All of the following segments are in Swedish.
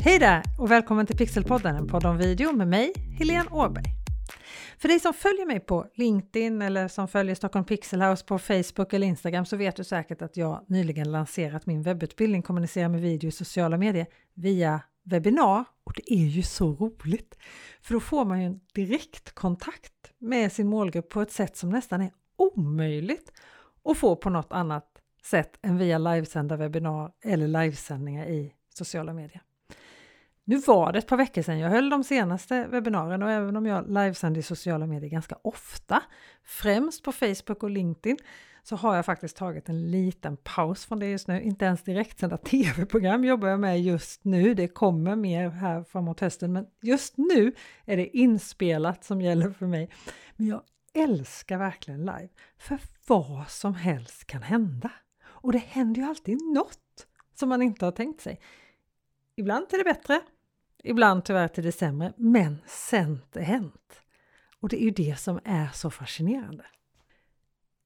Hej där och välkommen till Pixelpodden, en podd om video med mig, Helene Åberg. För dig som följer mig på LinkedIn eller som följer Stockholm Pixelhouse på Facebook eller Instagram så vet du säkert att jag nyligen lanserat min webbutbildning Kommunicera med video i sociala medier via webbinar och det är ju så roligt. För då får man ju en direktkontakt med sin målgrupp på ett sätt som nästan är omöjligt att få på något annat sätt än via livesända webbinar eller livesändningar i sociala medier. Nu var det ett par veckor sedan jag höll de senaste webbinarierna och även om jag livesänder i sociala medier ganska ofta, främst på Facebook och LinkedIn, så har jag faktiskt tagit en liten paus från det just nu. Inte ens direktsända tv-program jobbar jag med just nu. Det kommer mer här framåt hösten, men just nu är det inspelat som gäller för mig. Men jag älskar verkligen live, för vad som helst kan hända. Och det händer ju alltid något som man inte har tänkt sig. Ibland till det bättre, ibland tyvärr till det sämre, men sen det hänt. Och det är ju det som är så fascinerande.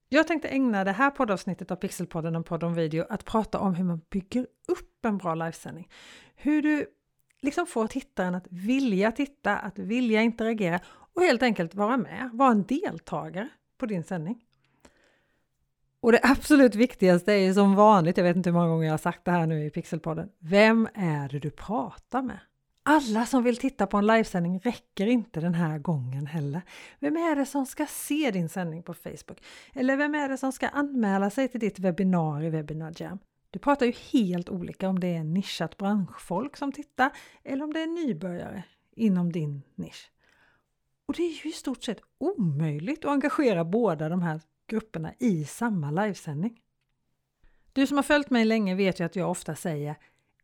Jag tänkte ägna det här poddavsnittet av Pixelpodden, en podd om video, att prata om hur man bygger upp en bra livesändning. Hur du liksom får tittaren att vilja titta, att vilja interagera och helt enkelt vara med, vara en deltagare på din sändning. Och det absolut viktigaste är ju som vanligt, jag vet inte hur många gånger jag har sagt det här nu i Pixelpodden, vem är det du pratar med? Alla som vill titta på en livesändning räcker inte den här gången heller. Vem är det som ska se din sändning på Facebook? Eller vem är det som ska anmäla sig till ditt webbinar i Webinar Jam? Du pratar ju helt olika om det är nischat branschfolk som tittar eller om det är nybörjare inom din nisch. Och det är ju i stort sett omöjligt att engagera båda de här grupperna i samma livesändning. Du som har följt mig länge vet ju att jag ofta säger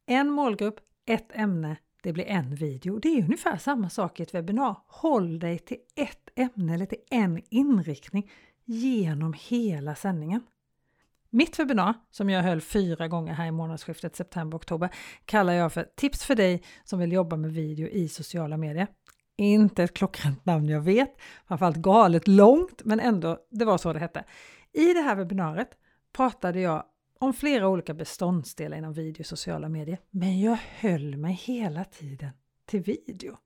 en målgrupp, ett ämne, det blir en video. Det är ungefär samma sak i ett webbinar. Håll dig till ett ämne eller till en inriktning genom hela sändningen. Mitt webbinar, som jag höll fyra gånger här i månadsskiftet september-oktober, kallar jag för Tips för dig som vill jobba med video i sociala medier. Inte ett klockrent namn jag vet, framförallt galet långt, men ändå, det var så det hette. I det här webbinariet pratade jag om flera olika beståndsdelar inom video och sociala medier, men jag höll mig hela tiden till video.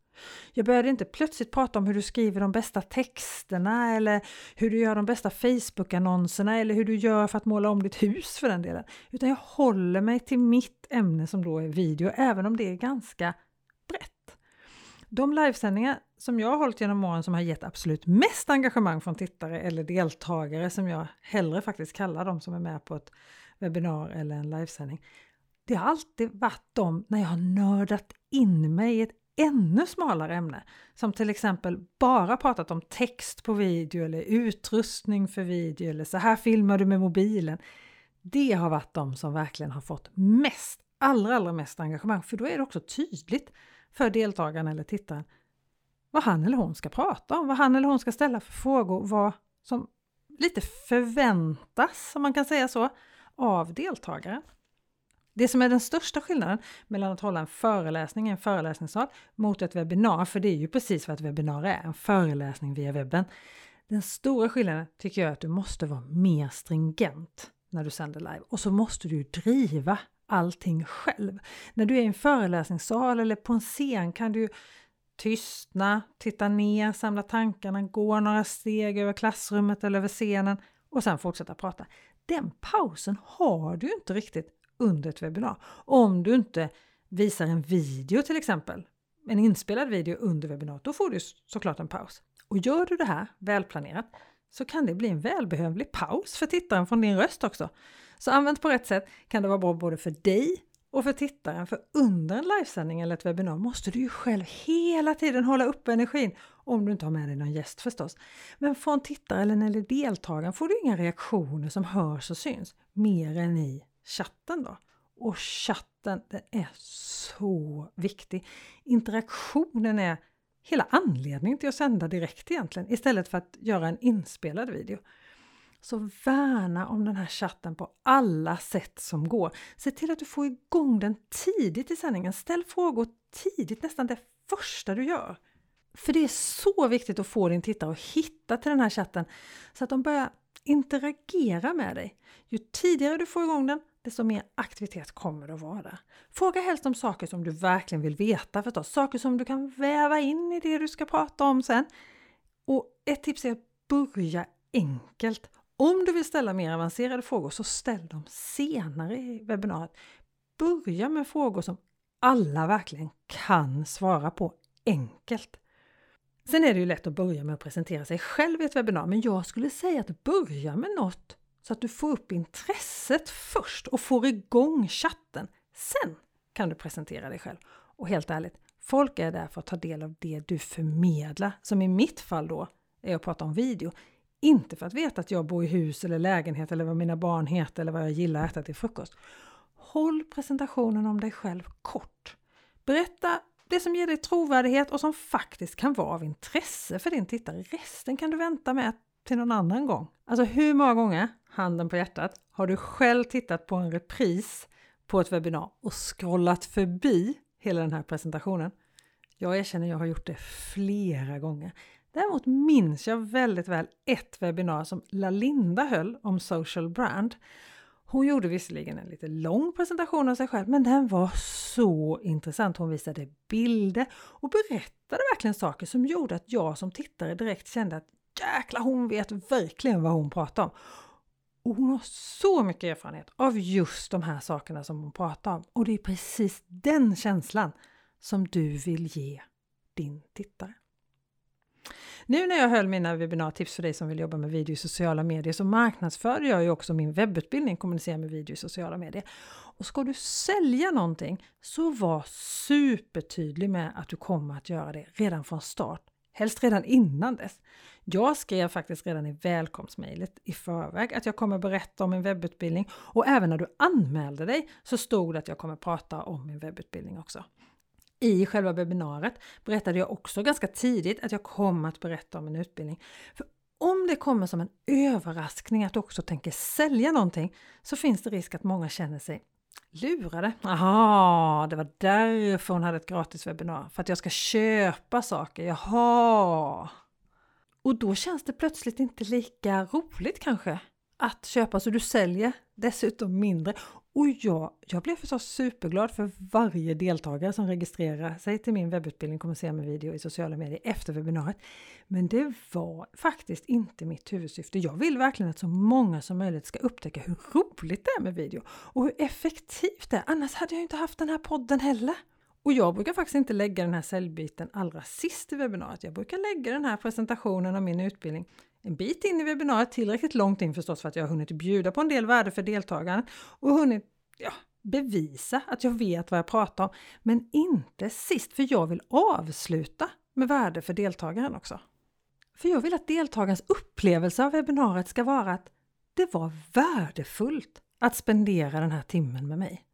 Jag började inte plötsligt prata om hur du skriver de bästa texterna eller hur du gör de bästa Facebook-annonserna eller hur du gör för att måla om ditt hus för den delen. Utan jag håller mig till mitt ämne som då är video, även om det är ganska brett. De livesändningar som jag har hållit genom åren som har gett absolut mest engagemang från tittare eller deltagare som jag hellre faktiskt kallar de som är med på ett webbinar eller en livesändning. Det har alltid varit de när jag har nördat in mig i ett ännu smalare ämne. Som till exempel bara pratat om text på video eller utrustning för video eller så här filmar du med mobilen. Det har varit de som verkligen har fått mest, allra, allra mest engagemang. För då är det också tydligt för deltagaren eller tittaren vad han eller hon ska prata om, vad han eller hon ska ställa för frågor, vad som lite förväntas, om man kan säga så, av deltagaren. Det som är den största skillnaden mellan att hålla en föreläsning i en föreläsningssal mot ett webbinar, för det är ju precis vad ett webbinar är, en föreläsning via webben. Den stora skillnaden tycker jag är att du måste vara mer stringent när du sänder live och så måste du driva allting själv. När du är i en föreläsningssal eller på en scen kan du tystna, titta ner, samla tankarna, gå några steg över klassrummet eller över scenen och sen fortsätta prata. Den pausen har du inte riktigt under ett webbinar. Om du inte visar en video till exempel, en inspelad video under webbinariet, då får du såklart en paus. Och gör du det här välplanerat så kan det bli en välbehövlig paus för tittaren från din röst också. Så använt på rätt sätt kan det vara bra både för dig och för tittaren, för under en livesändning eller ett webbinar måste du ju själv hela tiden hålla uppe energin, om du inte har med dig någon gäst förstås. Men från tittaren eller deltagaren får du inga reaktioner som hörs och syns, mer än i chatten då. Och chatten, den är så viktig. Interaktionen är hela anledningen till att sända direkt egentligen, istället för att göra en inspelad video. Så värna om den här chatten på alla sätt som går. Se till att du får igång den tidigt i sändningen. Ställ frågor tidigt, nästan det första du gör. För det är så viktigt att få din tittare att hitta till den här chatten så att de börjar interagera med dig. Ju tidigare du får igång den, desto mer aktivitet kommer det att vara där. Fråga helst om saker som du verkligen vill veta förstås, saker som du kan väva in i det du ska prata om sen. Och ett tips är att börja enkelt. Om du vill ställa mer avancerade frågor så ställ dem senare i webbinariet. Börja med frågor som alla verkligen kan svara på enkelt. Sen är det ju lätt att börja med att presentera sig själv i ett webbinar, men jag skulle säga att börja med något så att du får upp intresset först och får igång chatten. Sen kan du presentera dig själv. Och helt ärligt, folk är där för att ta del av det du förmedlar, som i mitt fall då är att prata om video. Inte för att veta att jag bor i hus eller lägenhet eller vad mina barn heter eller vad jag gillar att äta till frukost. Håll presentationen om dig själv kort. Berätta det som ger dig trovärdighet och som faktiskt kan vara av intresse för din tittare. Resten kan du vänta med till någon annan gång. Alltså hur många gånger, handen på hjärtat, har du själv tittat på en repris på ett webbinar och scrollat förbi hela den här presentationen? Jag erkänner, jag har gjort det flera gånger. Däremot minns jag väldigt väl ett webbinar som Lalinda höll om social brand. Hon gjorde visserligen en lite lång presentation av sig själv, men den var så intressant. Hon visade bilder och berättade verkligen saker som gjorde att jag som tittare direkt kände att jäklar, hon vet verkligen vad hon pratar om. Och hon har så mycket erfarenhet av just de här sakerna som hon pratar om. Och det är precis den känslan som du vill ge din tittare. Nu när jag höll mina webbinartips för dig som vill jobba med video i sociala medier så marknadsförde jag ju också min webbutbildning Kommunicera med video i sociala medier. Och ska du sälja någonting så var supertydlig med att du kommer att göra det redan från start. Helst redan innan dess. Jag skrev faktiskt redan i välkomstmejlet i förväg att jag kommer berätta om min webbutbildning och även när du anmälde dig så stod det att jag kommer prata om min webbutbildning också. I själva webbinariet berättade jag också ganska tidigt att jag kommer att berätta om en utbildning. För om det kommer som en överraskning att du också tänker sälja någonting så finns det risk att många känner sig lurade. Aha, det var därför hon hade ett gratis webbinar. För att jag ska köpa saker. Jaha! Och då känns det plötsligt inte lika roligt kanske att köpa så du säljer dessutom mindre. Och jag, jag blev förstås superglad för varje deltagare som registrerar sig till min webbutbildning kommer se min video i sociala medier efter webbinariet. Men det var faktiskt inte mitt huvudsyfte. Jag vill verkligen att så många som möjligt ska upptäcka hur roligt det är med video och hur effektivt det är. Annars hade jag inte haft den här podden heller. Och jag brukar faktiskt inte lägga den här säljbiten allra sist i webbinariet. Jag brukar lägga den här presentationen av min utbildning en bit in i webbinariet, tillräckligt långt in förstås för att jag har hunnit bjuda på en del värde för deltagaren och hunnit ja, bevisa att jag vet vad jag pratar om. Men inte sist, för jag vill avsluta med värde för deltagaren också. För jag vill att deltagarens upplevelse av webbinariet ska vara att det var värdefullt att spendera den här timmen med mig.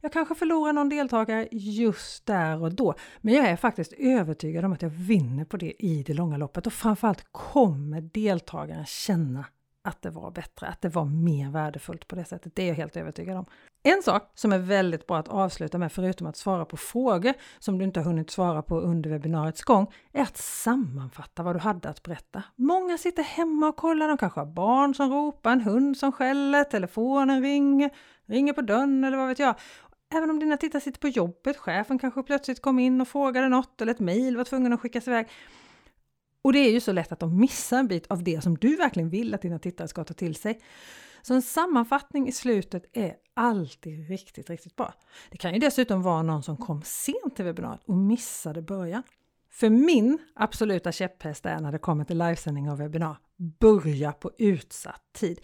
Jag kanske förlorar någon deltagare just där och då, men jag är faktiskt övertygad om att jag vinner på det i det långa loppet och framförallt kommer deltagaren känna att det var bättre, att det var mer värdefullt på det sättet. Det är jag helt övertygad om. En sak som är väldigt bra att avsluta med, förutom att svara på frågor som du inte har hunnit svara på under webbinariets gång, är att sammanfatta vad du hade att berätta. Många sitter hemma och kollar, de kanske har barn som ropar, en hund som skäller, telefonen ringer, ringer på dörren eller vad vet jag. Även om dina tittare sitter på jobbet, chefen kanske plötsligt kom in och frågade något eller ett mejl var tvungen att skickas iväg. Och det är ju så lätt att de missar en bit av det som du verkligen vill att dina tittare ska ta till sig. Så en sammanfattning i slutet är alltid riktigt, riktigt bra. Det kan ju dessutom vara någon som kom sent till webbinariet och missade början. För min absoluta käpphäst är när det kommer till livesändning av webbinar, börja på utsatt tid.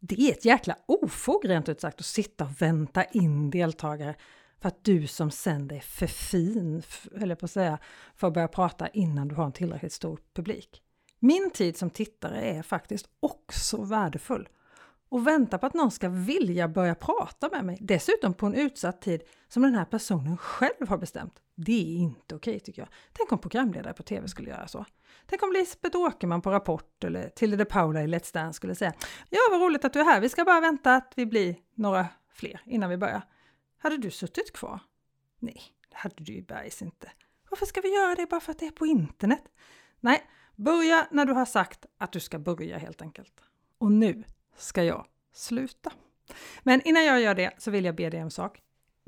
Det är ett jäkla ofog rent ut sagt att sitta och vänta in deltagare för att du som sänder är för fin, eller på att säga, för att börja prata innan du har en tillräckligt stor publik. Min tid som tittare är faktiskt också värdefull och vänta på att någon ska vilja börja prata med mig, dessutom på en utsatt tid som den här personen själv har bestämt. Det är inte okej tycker jag. Tänk om programledare på TV skulle göra så. Tänk om Lisbeth Åkerman på Rapport eller Tilde de Paula i Let's Dance skulle säga Ja, vad roligt att du är här. Vi ska bara vänta att vi blir några fler innan vi börjar. Hade du suttit kvar? Nej, det hade du ju bergs inte. Varför ska vi göra det bara för att det är på internet? Nej, börja när du har sagt att du ska börja helt enkelt. Och nu ska jag sluta. Men innan jag gör det så vill jag be dig en sak.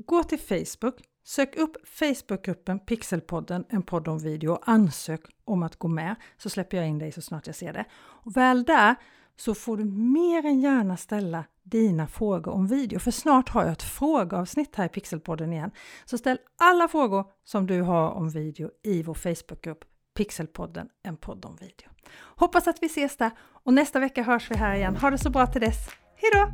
Gå till Facebook, sök upp Facebookgruppen Pixelpodden, en podd om video och ansök om att gå med så släpper jag in dig så snart jag ser det. Och väl där så får du mer än gärna ställa dina frågor om video, för snart har jag ett frågeavsnitt här i Pixelpodden igen. Så ställ alla frågor som du har om video i vår Facebookgrupp Pixelpodden, en podd om video. Hoppas att vi ses där och nästa vecka hörs vi här igen. Ha det så bra till dess. Hejdå!